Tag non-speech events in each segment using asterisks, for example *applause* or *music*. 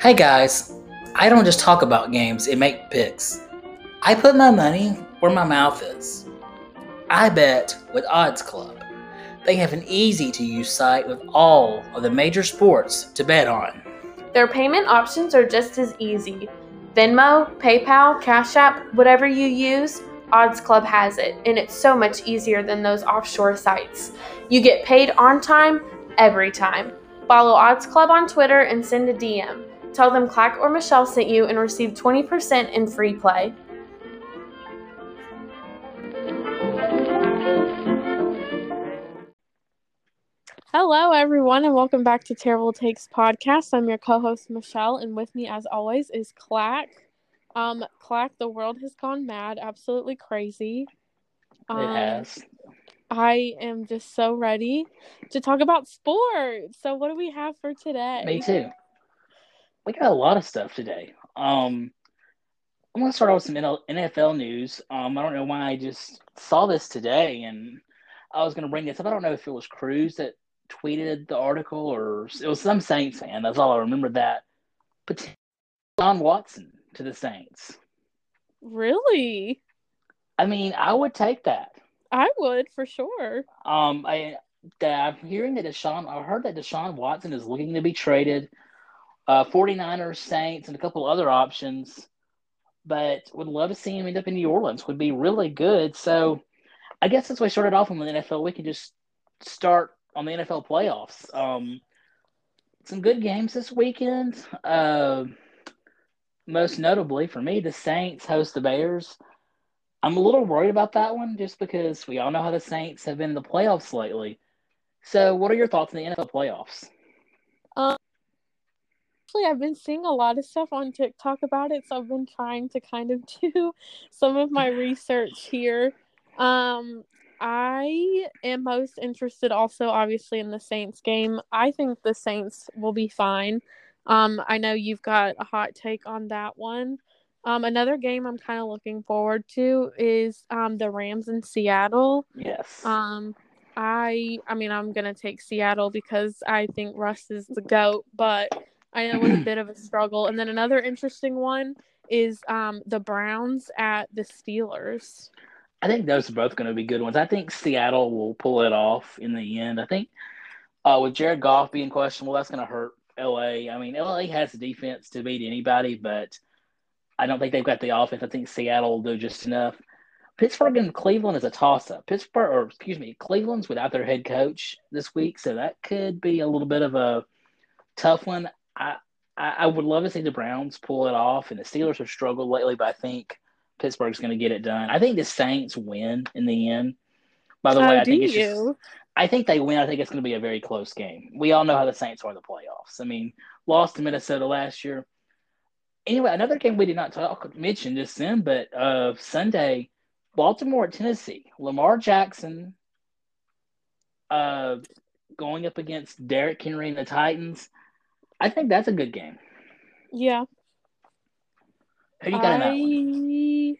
Hey guys, I don't just talk about games and make picks. I put my money where my mouth is. I bet with Odds Club. They have an easy to use site with all of the major sports to bet on. Their payment options are just as easy. Venmo, PayPal, Cash App, whatever you use, Odds Club has it, and it's so much easier than those offshore sites. You get paid on time, every time. Follow Odds Club on Twitter and send a DM. Tell them Clack or Michelle sent you and receive 20% in free play. Hello, everyone, and welcome back to Terrible Takes podcast. I'm your co-host Michelle, and with me, as always, is Clack. Um, Clack, the world has gone mad, absolutely crazy. Um, it has. I am just so ready to talk about sports. So, what do we have for today? Me too. We got a lot of stuff today. Um, I'm going to start off with some NFL news. Um, I don't know why I just saw this today, and I was going to bring this up. I don't know if it was Cruz that tweeted the article or it was some Saints fan. That's all I remember. That, but Deshaun Watson to the Saints. Really? I mean, I would take that. I would for sure. Um, I I'm hearing that Deshaun. I heard that Deshaun Watson is looking to be traded. Uh, 49ers, Saints, and a couple other options, but would love to see him end up in New Orleans. Would be really good. So, I guess as we started off on the NFL, we can just start on the NFL playoffs. Um, some good games this weekend. Uh, most notably for me, the Saints host the Bears. I'm a little worried about that one just because we all know how the Saints have been in the playoffs lately. So, what are your thoughts on the NFL playoffs? Um, actually, I've been seeing a lot of stuff on TikTok about it, so I've been trying to kind of *laughs* do some of my research here. Um, I am most interested also, obviously, in the Saints game. I think the Saints will be fine. Um, I know you've got a hot take on that one. Um, another game I'm kind of looking forward to is um, the Rams in Seattle. Yes. Um, I I mean I'm gonna take Seattle because I think Russ is the goat, but I know it was a *clears throat* bit of a struggle. And then another interesting one is um, the Browns at the Steelers. I think those are both going to be good ones. I think Seattle will pull it off in the end. I think uh, with Jared Goff being questionable, that's going to hurt LA. I mean, LA has the defense to beat anybody, but I don't think they've got the offense. I think Seattle will do just enough. Pittsburgh and Cleveland is a toss up. Pittsburgh, or excuse me, Cleveland's without their head coach this week, so that could be a little bit of a tough one. I, I, I would love to see the Browns pull it off, and the Steelers have struggled lately, but I think Pittsburgh's going to get it done. I think the Saints win in the end. By the How way, I think it's you? just, I think they win. I think it's going to be a very close game. We all know how the Saints are in the playoffs. I mean, lost to Minnesota last year anyway, another game we did not talk mention just then, but uh, Sunday, Baltimore at Tennessee. Lamar Jackson uh, going up against Derrick Henry and the Titans. I think that's a good game. Yeah. Who you got in that one?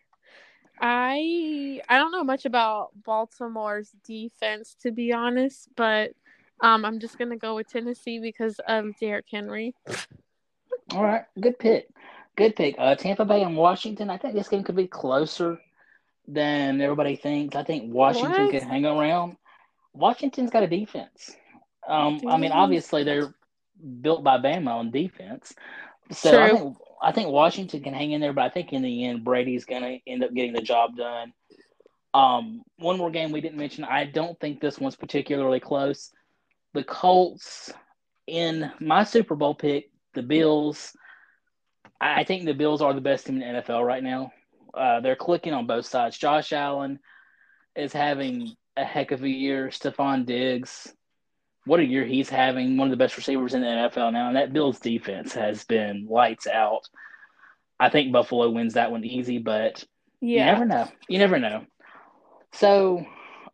I I I don't know much about Baltimore's defense to be honest, but um, I'm just gonna go with Tennessee because of Derrick Henry. All right, good pick. Good pick. Uh, Tampa Bay and Washington. I think this game could be closer than everybody thinks. I think Washington What? could hang around. Washington's got a defense. Um, I mean, obviously they're built by Bama on defense, so I think I think Washington can hang in there. But I think in the end, Brady's going to end up getting the job done. Um, one more game we didn't mention. I don't think this one's particularly close. The Colts in my Super Bowl pick, the Bills. I I think the Bills are the best team in the NFL right now. Uh, they're clicking on both sides. Josh Allen is having a heck of a year. Stefon Diggs, what a year he's having. One of the best receivers in the NFL now. And that Bills defense has been lights out. I think Buffalo wins that one easy, but you never know. You never know. So,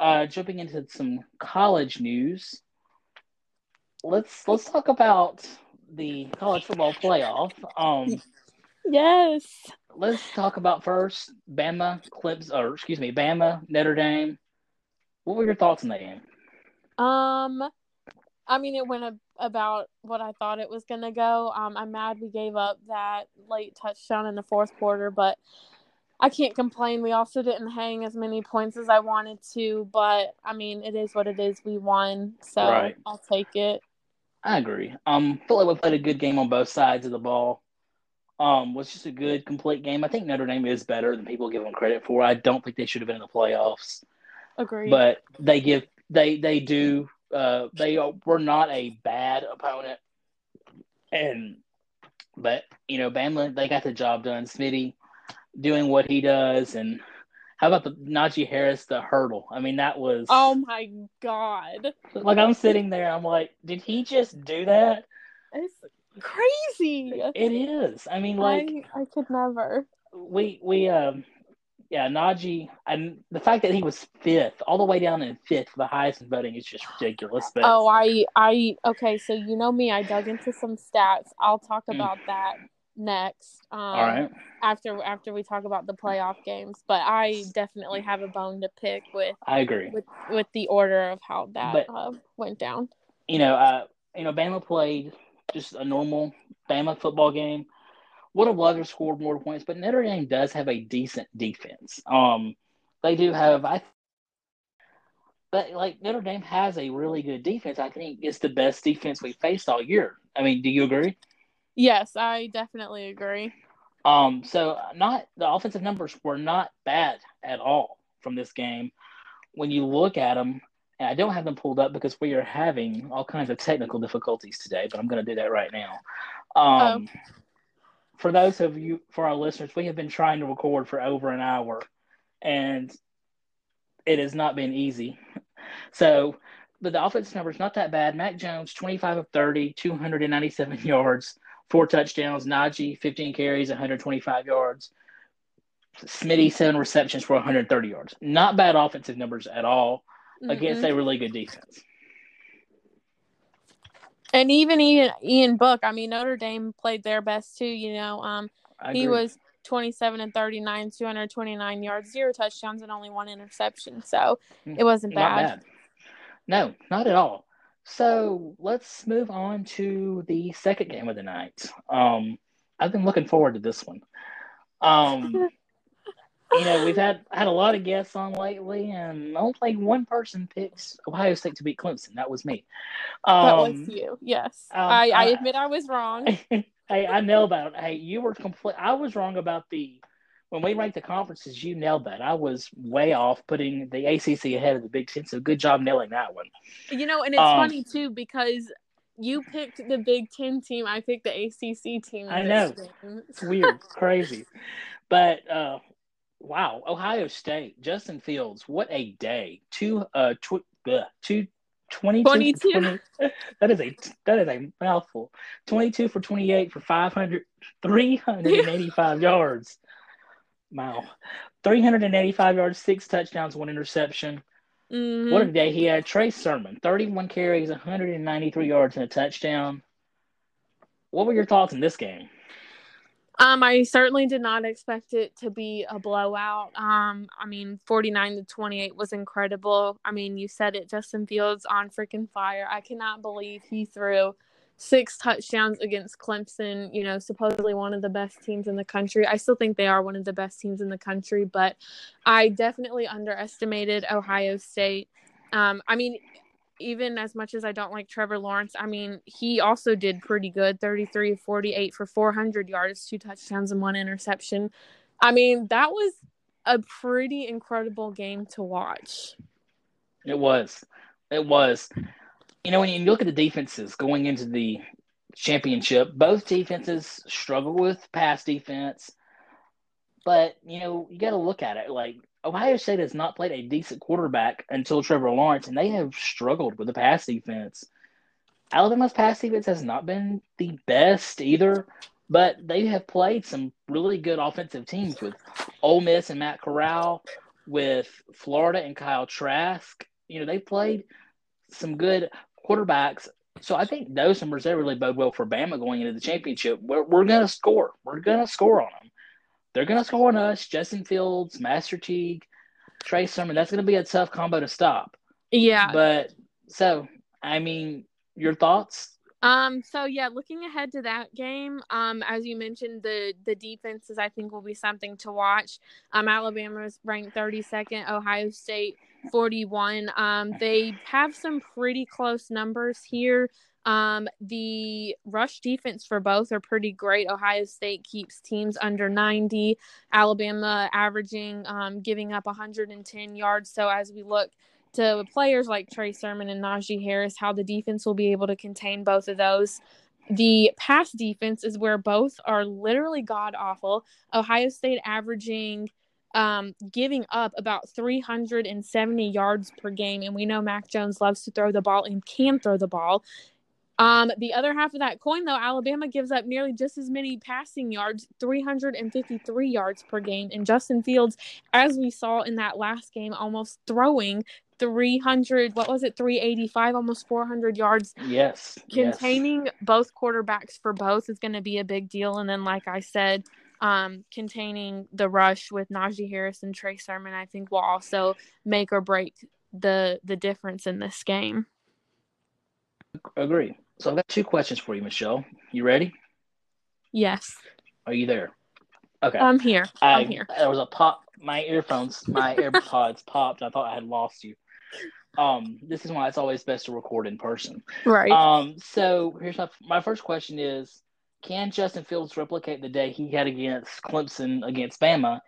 uh, jumping into some college news, let's let's talk about the college football playoff. Um, *laughs* Yes. let's talk about first Bama Clips, or excuse me, Bama Notre Dame. What were your thoughts on that game? Um, I mean, it went a about what I thought it was gonna go. Um, I'm mad we gave up that late touchdown in the fourth quarter, but I can't complain. We also didn't hang as many points as I wanted to, but I mean, it is what it is. We won, so Right. I'll take it. I agree. Um, feel like we played a good game on both sides of the ball. Um, was just a good complete game. I think Notre Dame is better than people give them credit for. I don't think they should have been in the playoffs, Agree. but they give they they do. Uh, they are, were not a bad opponent, and but you know, Bama they got the job done. Smitty doing what he does, and how about the Najee Harris the hurdle? I mean, that was oh my god, like I'm sitting there. I'm like, did he just do that? it's crazy. It is. I mean, like I I could never. we we um yeah, Najee and the fact that he was fifth, all the way down in fifth the highest in voting is just ridiculous. But Oh, I I okay. So you know me. I dug into some stats. I'll talk Mm. about that next. Um, all right, After after we talk about the playoff games, but I definitely have a bone to pick with I agree. with with the order of how that But- uh, went down. You know, uh, you know, Bama played just a normal Bama football game. Would have loved to score more points, but Notre Dame does have a decent defense. Um, they do have I. But like Notre Dame has a really good defense. I think it's the best defense we faced all year. I mean, do you agree? Yes, I definitely agree. Um, so not the offensive numbers were not bad at all from this game. When you look at them, and I don't have them pulled up because we are having all kinds of technical difficulties today, but I'm going to do that right now. Um, For those of you, for our listeners, we have been trying to record for over an hour, and it has not been easy. So, but the offensive numbers not that bad. Mac Jones, 25 of 30, 297 *laughs* yards, four touchdowns. Najee, 15 carries, 125 yards. Smitty, seven receptions for 130 yards. Not bad offensive numbers at all against Mm-mm. a really good defense. And even Ian Ian Book. I mean, Notre Dame played their best too. You know, um, he was 27 and 39, 229 yards, zero touchdowns, and only one interception. So it wasn't not bad. bad. No, not at all. So let's move on to the second game of the night. Um, I've been looking forward to this one. Um, *laughs* you know, we've had had a lot of guests on lately, and only one person picks Ohio State to beat Clemson. That was me. That Um, was you. Yes. um, I, I I- admit I was wrong. *laughs* hey, I nailed that. Hey, you were complete. I was wrong about the when we ranked the conferences. You nailed that. I was way off putting the ACC ahead of the Big Ten. So good job nailing that one. You know, and it's Um, funny too because you picked the Big Ten team. I picked the ACC team. I know. game. It's weird, crazy, *laughs* but uh, wow, Ohio State, Justin Fields, what a day! Two, uh, tw- uh two. 22 for 22. 20 *laughs* that is a that is a mouthful 22 for 28 for 500 385 *laughs* yards wow 385 yards six touchdowns one interception Mhm. what a day he had trey sermon 31 carries 193 yards and a touchdown what were your thoughts in this game Um, I certainly did not expect it to be a blowout. Um, I mean, 49 to 28 was incredible. I mean, you said it, Justin Fields on freaking fire. I cannot believe he threw six touchdowns against Clemson, you know, supposedly one of the best teams in the country. I still think they are one of the best teams in the country, but I definitely underestimated Ohio State. Um, I mean, even as much as I don't like Trevor Lawrence, I mean, he also did pretty good 33 48 for 400 yards, two touchdowns, and one interception. I mean, that was a pretty incredible game to watch. It was. It was. You know, when you look at the defenses going into the championship, both defenses struggle with pass defense. But, you know, you got to look at it. Like, Ohio State has not played a decent quarterback until Trevor Lawrence, and they have struggled with the pass defense. Alabama's pass defense has not been the best either, but they have played some really good offensive teams with Ole Miss and Matt Corral, with Florida and Kyle Trask. You know, they played some good quarterbacks. So I think those numbers they really bode well for Bama going into the championship. We're, we're going to score. We're going to score on them. They're going to score on us. Justin Fields, Master Teague, Trey Sermon. That's going to be a tough combo to stop. Yeah. But so, I mean, your thoughts Um, so yeah, looking ahead to that game, um, as you mentioned, the the defenses I think will be something to watch. Um, Alabama is ranked 32nd, Ohio State 41. Um, they have some pretty close numbers here. Um, the rush defense for both are pretty great. Ohio State keeps teams under 90. Alabama averaging, um, giving up 110 yards. So as we look to players like Trey Sermon and Najee Harris, how the defense will be able to contain both of those. The pass defense is where both are literally god awful. Ohio State averaging um, giving up about 370 yards per game. And we know Mac Jones loves to throw the ball and can throw the ball. Um, the other half of that coin, though, Alabama gives up nearly just as many passing yards, 353 yards per game. And Justin Fields, as we saw in that last game, almost throwing 300, what was it, 385, almost 400 yards. Yes. Containing yes. both quarterbacks for both is going to be a big deal. And then, like I said, um, containing the rush with Najee Harris and Trey Sermon, I think will also make or break the the difference in this game. Agree. So I've got two questions for you, Michelle. You ready? Yes. Are you there? Okay. I'm here. I, I'm here. There was a pop. My earphones, my AirPods popped. I thought I had lost you. Um, this is why it's always best to record in person. Right. Um, so here's my my first question is: Can Justin Fields replicate the day he had against Clemson against Bama?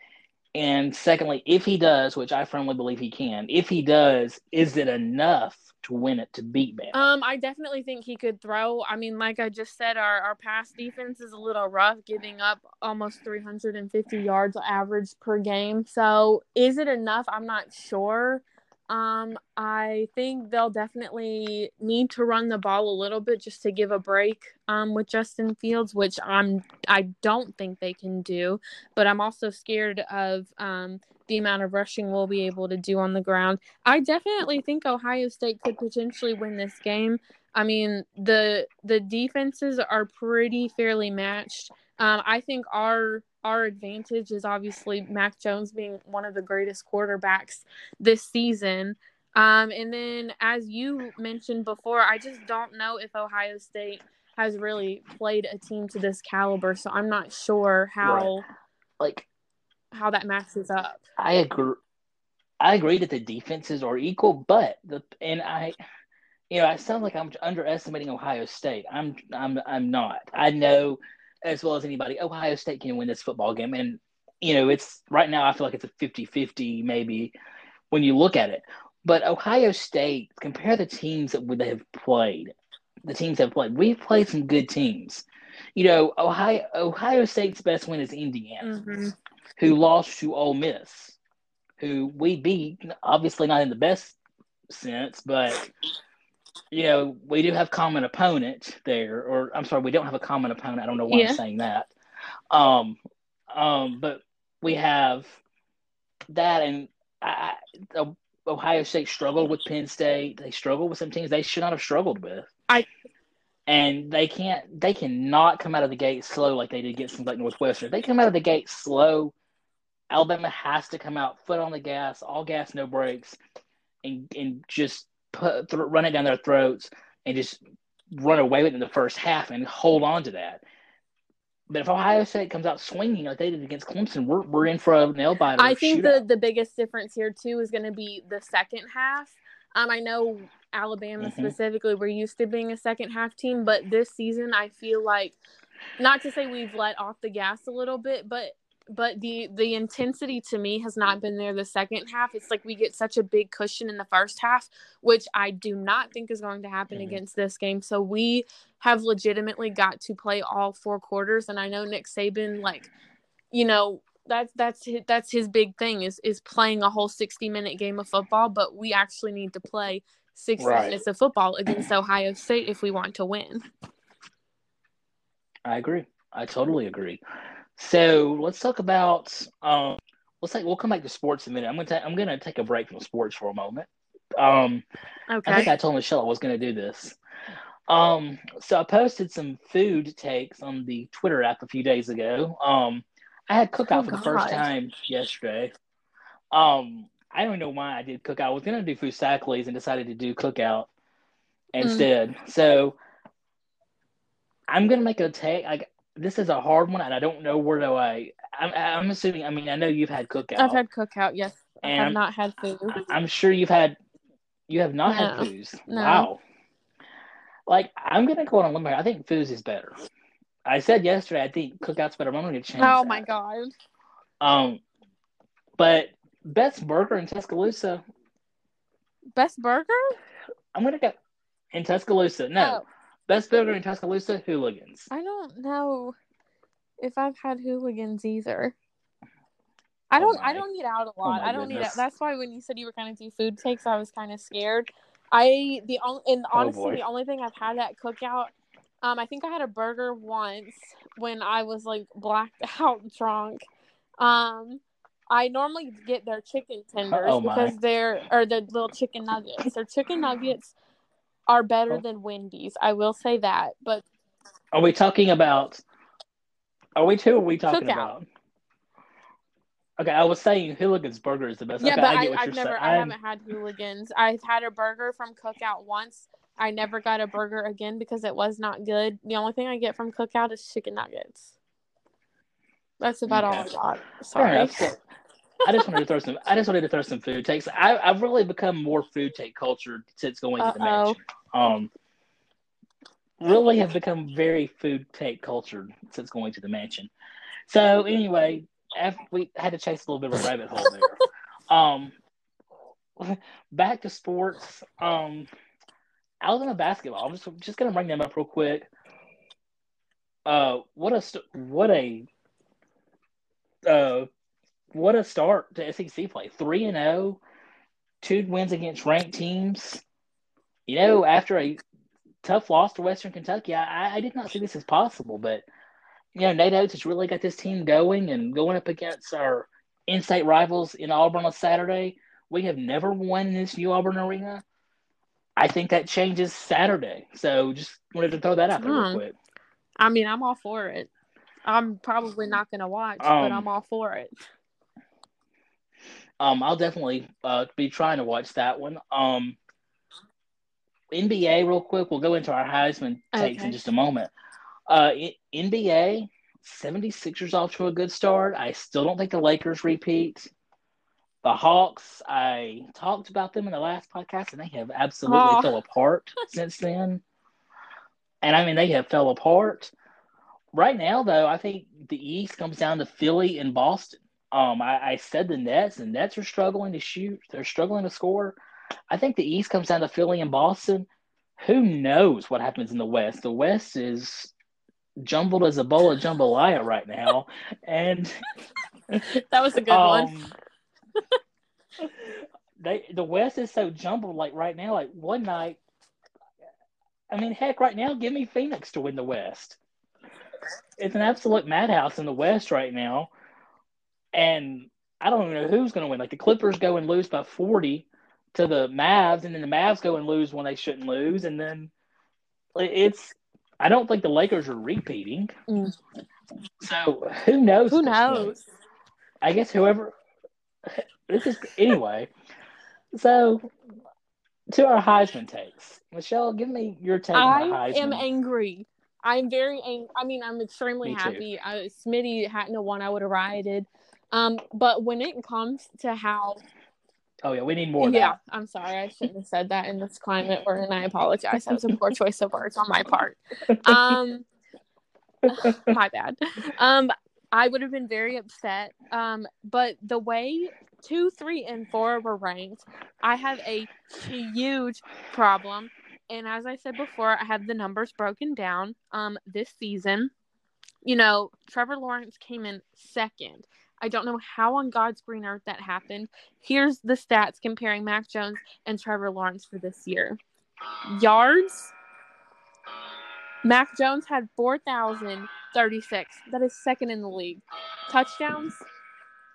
And secondly, if he does, which I firmly believe he can, if he does, is it enough to win it to beat Bama? Um, I definitely think he could throw. I mean, like I just said, our, our pass defense is a little rough, giving up almost 350 yards average per game. So is it enough? I'm not sure. Um, I think they'll definitely need to run the ball a little bit just to give a break um, with Justin Fields, which I'm I don't think they can do. But I'm also scared of um, the amount of rushing we'll be able to do on the ground. I definitely think Ohio State could potentially win this game. I mean the the defenses are pretty fairly matched. Um, I think our our advantage is obviously Mac Jones being one of the greatest quarterbacks this season. Um, and then, as you mentioned before, I just don't know if Ohio State has really played a team to this caliber, so I'm not sure how right. like how that matches up. I agree. I agree that the defenses are equal, but the and I, you know, I sound like I'm underestimating Ohio State. I'm I'm I'm not. I know as well as anybody, Ohio State can win this football game. And, you know, it's right now, I feel like it's a 50 50 maybe when you look at it. But Ohio State, compare the teams that they have played, the teams have played. We've played some good teams. You know, Ohio Ohio State's best win is Indiana, mm-hmm. who lost to Ole Miss, who we beat, obviously not in the best sense, but you know, we do have common opponent there, or I'm sorry, we don't have a common opponent. I don't know why yeah. I'm saying that. Um, um, but we have that, and I, Ohio State struggled with Penn State. They struggled with some teams they should not have struggled with. I and they can't, they cannot come out of the gate slow like they did against like Northwestern. If they come out of the gate slow. Alabama has to come out foot on the gas, all gas, no brakes, and and just put, th- run it down their throats and just run away with it in the first half and hold on to that. But if Ohio State comes out swinging like they did against Clemson, we're, we're in for a nail biter. I think the, the biggest difference here, too, is going to be the second half. Um, I know Alabama mm-hmm. specifically, we're used to being a second half team, but this season, I feel like, not to say we've let off the gas a little bit, but but the the intensity to me has not been there the second half. It's like we get such a big cushion in the first half which i do not think is going to happen mm-hmm. against this game. So we have legitimately got to play all four quarters and i know nick saban like you know that's that's his, that's his big thing is is playing a whole 60 minute game of football but we actually need to play 60 right. minutes of football against ohio state if we want to win. I agree. I totally agree so let's talk about. Um, let's take. We'll come back to sports in a minute. I'm gonna. Ta- I'm gonna take a break from sports for a moment. Um, okay. I think I told Michelle I was gonna do this. Um, so I posted some food takes on the Twitter app a few days ago. Um, I had cookout oh, for the first time yesterday. Um, I don't know why I did cookout. I was gonna do Foosackly's and decided to do cookout mm. instead. Mm. So I'm gonna make a take. Like this is a hard one, and I don't know where do I. I'm, I'm assuming. I mean, I know you've had cookout. I've had cookout. Yes, I have not had food. I'm sure you've had. You have not had No. foos. No. Wow. Like I'm gonna go on a limb here. I think foos is better. I said yesterday I think cookout's better. but I'm gonna change. Oh that. my god. Um, but best burger in Tuscaloosa. Best burger? I'm gonna go in Tuscaloosa. No, Oh, best burger in Tuscaloosa. Hooligans. I don't know if I've had hooligans either. I Oh don't. my- I don't eat out a lot. my I don't eat out. That's why when you said you were going to do food takes, I was kind of scared. I the only and Oh, honestly boy. the only thing I've had at cookout, um, I think I had a burger once when I was like blacked *laughs* out drunk. Um, I normally get their chicken tenders Oh, because they're or the little chicken nuggets. Their chicken nuggets are better Oh. than Wendy's. I will say that, but Are we talking about? Are we two? Are we talking Cookout. about? Okay, I was saying Hooligans Burger is the best. Yeah, okay, but I I, get what I've you're never, saying. I haven't had hooligans. I've had a burger from Cookout once. I never got a burger again because it was not good. The only thing I get from Cookout is chicken nuggets. That's about all I got. Fair Sorry. enough. I just wanted to throw some. I just wanted to throw some food takes. I, I've really become more food take culture since going to the Uh-oh. mansion. Um, really have become very food take cultured since going to the mansion. So anyway, after we had to chase a little bit of a rabbit hole there. *laughs* Um, back to sports. Um, Alabama basketball. I'm just just gonna bring them up real quick. Uh, what a what a uh what a start to SEC play. Three and zero, two wins against ranked teams. You know, after a tough loss to Western Kentucky, I, I did not see this as possible. But you know, Nate Oats has really got this team going and going up against our in-state rivals in Auburn on Saturday. We have never won in this new Auburn arena. I think that changes Saturday. So just wanted to throw that out there real Hmm. quick. I mean, I'm all for it. I'm probably not going to watch, but Um, I'm all for it. Um, I'll definitely uh, be trying to watch that one. Um, NBA, real quick. We'll go into our Heisman takes in just a moment. Uh, NBA, 76ers off to a good start. I still don't think the Lakers repeat. The Hawks, I talked about them in the last podcast, and they have absolutely Oh. fell apart *laughs* since then. And I mean, they have fell apart. Right now, though, I think the East comes down to Philly and Boston. Um, I, I said the Nets, and Nets are struggling to shoot. They're struggling to score. I think the East comes down to Philly and Boston. Who knows what happens in the West? The West is jumbled as a bowl of jambalaya right now, and *laughs* That was a good one. um, they the West is so jumbled. Like right now, like one night. I mean, heck, right now, give me Phoenix to win the West. It's an absolute madhouse in the West right now, and I don't even know who's going to win. Like the Clippers go and lose by forty to the Mavs, and then the Mavs go and lose when they shouldn't lose, and then it's. I don't think the Lakers are repeating. Mm. So who knows? Who knows? I guess whoever this is anyway. So to our Heisman takes, Michelle, give me your take on I am angry. I'm very angry. I mean, I'm extremely Me happy. I, Smitty hadn't won, I would have rioted. Um, but when it comes to how, oh yeah, we need more. Yeah, that. I'm sorry, I shouldn't have said that in this climate. We're and I apologize. That was a poor choice of words on my part. Um, *laughs* my bad. Um, I would have been very upset. Um, but the way two, three, and four were ranked, I have a huge problem. And as I said before, I have the numbers broken down. Um, this season, you know, Trevor Lawrence came in second. I don't know how on God's green earth that happened. Here's the stats comparing Mac Jones and Trevor Lawrence for this year. Yards, Mac Jones had 4,036. That is second in the league. Touchdowns,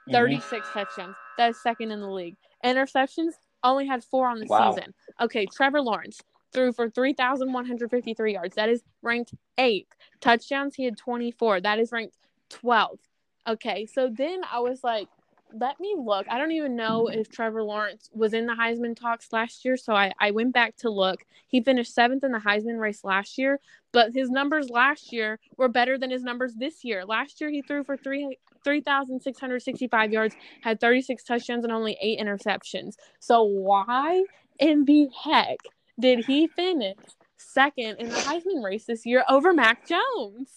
Mhm. 36 touchdowns. That is second in the league. Interceptions, only had four on the Wow. season. Okay, Trevor Lawrence threw for 3,153 yards. That is ranked eighth. Touchdowns, he had 24. That is ranked 12th. Okay, so then I was like, let me look. I don't even know if Trevor Lawrence was in the Heisman talks last year, so I, I went back to look. He finished seventh in the Heisman race last year, but his numbers last year were better than his numbers this year. Last year, he threw for three 3,665 yards, had 36 touchdowns, and only eight interceptions. So, why in the heck did he finish second in the Heisman race this year over Mac Jones?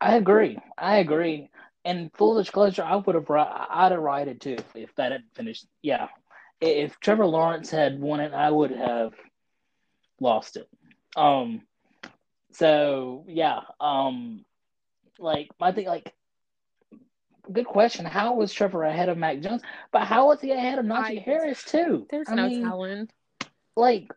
I agree. I agree. And full disclosure, I would have I'd have righted too if that had finished. Yeah, if Trevor Lawrence had won it, I would have lost it. Um. So yeah. Um. Like I think like good question. How was Trevor ahead of Mac Jones? But how was he ahead of Najee I, Harris too? There's I no mean, telling. Like,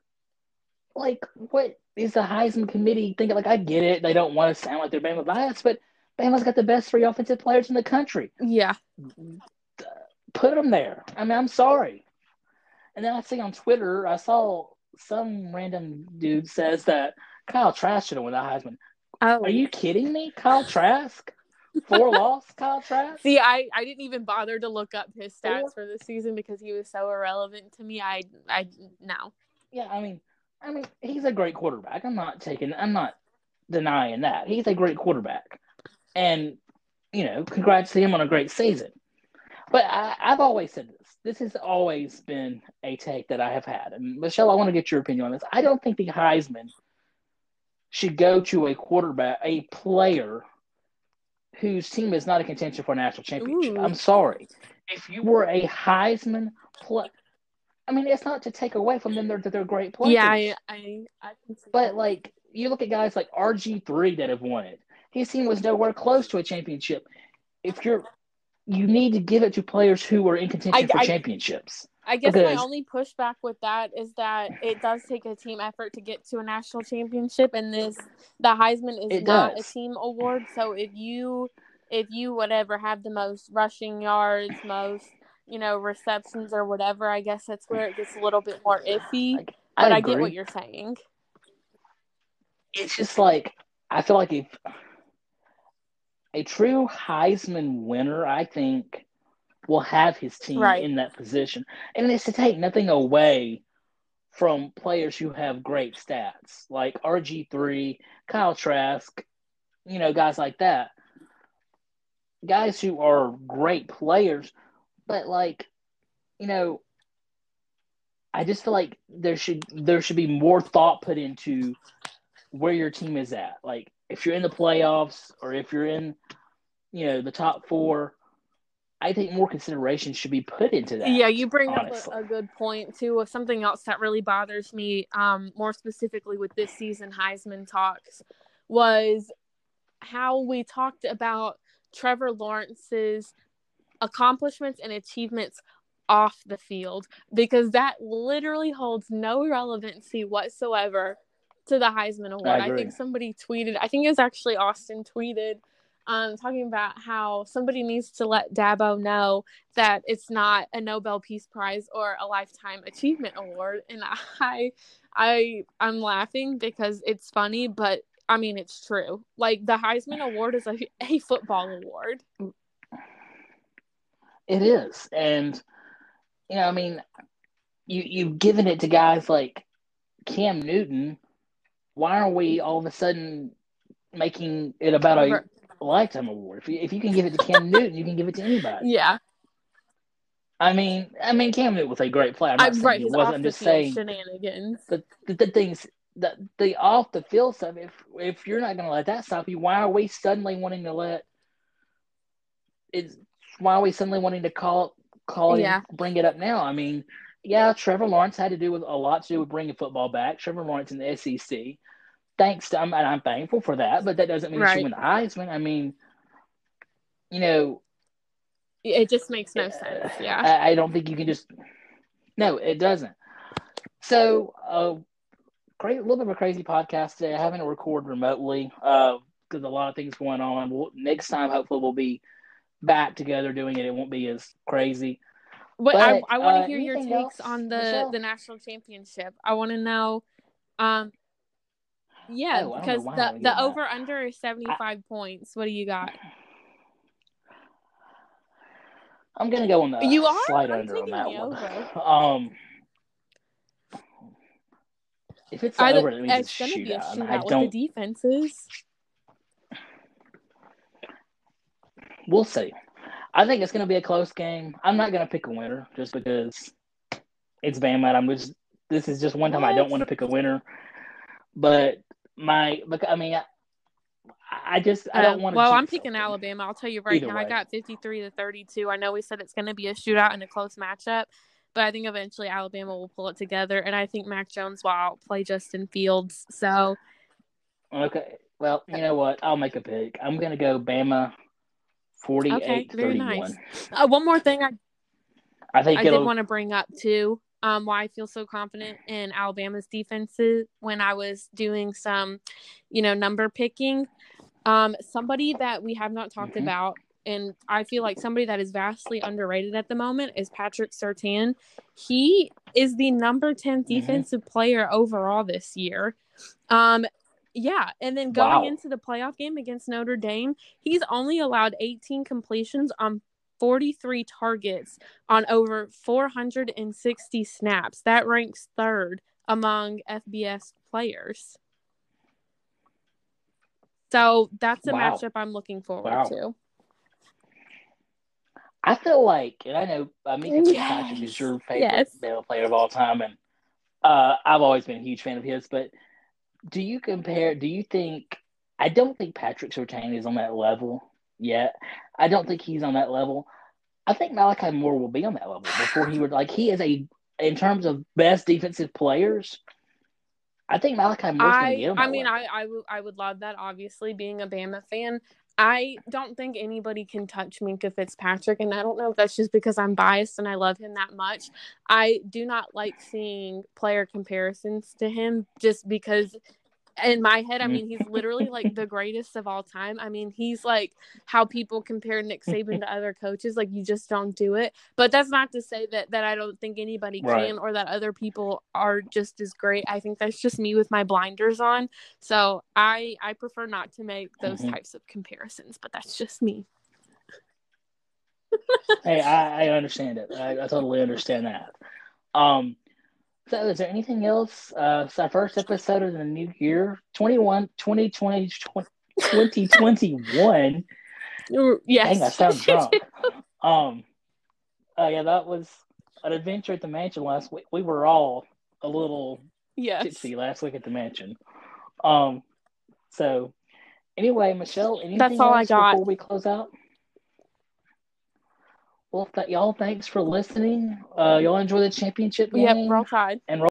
like what is the Heisman committee thinking? Like, I get it. They don't want to sound like they're Bama biased, but Bama's got the best three offensive players in the country. Yeah. Put them there. I mean, I'm sorry. And then I see on Twitter, I saw some random dude says that Kyle Trask should have won the Heisman. Oh. Are you kidding me? Kyle Trask? Four *laughs* loss, Kyle Trask? See, I, I didn't even bother to look up his stats Four? for this season because he was so irrelevant to me. I I no. Yeah, I mean I mean, he's a great quarterback. I'm not taking I'm not denying that. He's a great quarterback. And, you know, congrats to him on a great season. But I, I've always said this. This has always been a take that I have had. And Michelle, I want to get your opinion on this. I don't think the Heisman should go to a quarterback, a player whose team is not a contention for a national championship. Ooh. I'm sorry. If you were a Heisman play, I mean, it's not to take away from them; they're they're great players. Yeah, I, I, I But like, you look at guys like RG three that have won it. His team was nowhere close to a championship. If you're, you need to give it to players who are in contention I, for I, championships. I guess because, my only pushback with that is that it does take a team effort to get to a national championship, and this the Heisman is not does. a team award. So if you if you whatever have the most rushing yards, most you know receptions or whatever, I guess that's where it gets a little bit more iffy. Like, but I, I get what you're saying. It's just like I feel like if a true Heisman winner, I think will have his team right. in that position. And it's to take nothing away from players who have great stats, like RG3, Kyle Trask, you know, guys like that. Guys who are great players, but like, you know, I just feel like there should there should be more thought put into where your team is at. Like if you're in the playoffs or if you're in, you know, the top four, I think more consideration should be put into that. Yeah, you bring honestly. up a, a, good point too. Of something else that really bothers me, um, more specifically with this season Heisman talks, was how we talked about Trevor Lawrence's accomplishments and achievements off the field because that literally holds no relevancy whatsoever to the Heisman Award. I, I think somebody tweeted, I think it was actually Austin tweeted um, talking about how somebody needs to let Dabo know that it's not a Nobel Peace Prize or a Lifetime Achievement Award, and I, I, I'm laughing because it's funny, but I mean it's true. Like the Heisman Award is a, a football award. It is, and you know, I mean, you you've given it to guys like Cam Newton. Why are we all of a sudden making it about a lifetime award. If you, if you can give it to Cam *laughs* Newton, you can give it to anybody. Yeah. I mean, I mean, Cam Newton was a great player. I'm saying right, he wasn't. I'm just saying shenanigans. The, the, the things the the off the field stuff. If if you're not going to let that stop you, why are we suddenly wanting to let? It's why are we suddenly wanting to call call yeah. it, bring it up now? I mean, yeah, Trevor Lawrence had to do with a lot to do with bringing football back. Trevor Lawrence in the SEC thanks to, I'm, I'm thankful for that, but that doesn't mean right. she win the Heisman. I mean, you know, it just makes no sense. Yeah, I, I don't think you can just. No, it doesn't. So, uh, great, a little bit of a crazy podcast today. I haven't recorded remotely because uh, a lot of things going on. We'll, next time, hopefully, we'll be back together doing it. It won't be as crazy. But, but I, I want to uh, hear your takes else, on the Michelle? the national championship. I want to know um, yeah, oh, because the the over under is seventy five points. What do you got? I'm gonna go on the You are? slide I'm under on that one. over. *laughs* Um, if it's Either, over, it means it's it's, going to be a shootout. shootout I with don't. the defenses. We'll see. I think it's gonna be a close game. I'm not gonna pick a winner just because it's Bama. I'm just. This is just one time I don't want to pick a winner, but my. I mean, I, I just I don't Um, want to. well, I'm picking Alabama. I'll tell you right Either now. I got 53 to 32. I know we said it's going to be a shootout and a close matchup, but I think eventually Alabama will pull it together. And I think Mac Jones will outplay Justin Fields. So Okay. Well, you know what? I'll make a pick. I'm gonna go Bama, forty-eight Okay, very thirty-one. nice. uh, one more thing I, I think I did want to bring up too. Um, why I feel so confident in Alabama's defenses when I was doing some, you know, number picking. Um, somebody that we have not talked Mhm. about, and I feel like somebody that is vastly underrated at the moment is Patrick Surtain. He is the number 10 Mhm. defensive player overall this year. Um, yeah, and then going Wow. into the playoff game against Notre Dame, he's only allowed 18 completions on 43 targets on over 460 snaps. That ranks third among FBS players. So that's a Wow. matchup I'm looking forward Wow. to. I feel like, and I know uh, Minkah *laughs* Fitzpatrick Yes. is your favorite Yes. Bama player of all time, and uh, I've always been a huge fan of his. But do you compare? Do you think? I don't think Patrick Surtain is on that level yet. I don't think he's on that level. I think Malachi Moore will be on that level before he would like. He is a in terms of best defensive players. I think Malachi Moore's to I get on I mean level. I I would I would love that obviously being a Bama fan. I don't think anybody can touch Minkah Fitzpatrick and I don't know if that's just because I'm biased and I love him that much. I do not like seeing player comparisons to him just because in my head, I mean, he's literally like the greatest of all time. I mean, he's like how people compare Nick Saban to other coaches. Like, you just don't do it. But that's not to say that that I don't think anybody Right. can or that other people are just as great. I think that's just me with my blinders on. So I I prefer not to make those Mhm. types of comparisons. But that's just me. hey, I, I understand it. I, I totally understand that. Um, so is there anything else? Uh, it's our first episode of the new year, 21, 2020, 2021. Yes. Dang, I sound drunk. *laughs* Um, uh, yeah, that was an adventure at the mansion last week. We were all a little yes. tipsy last week at the mansion. Um, so anyway, Michelle, anything That's all I else got. before we close out? Well, th- y'all, thanks for listening. Uh, y'all enjoy the championship game. Yep. Roll Tide. and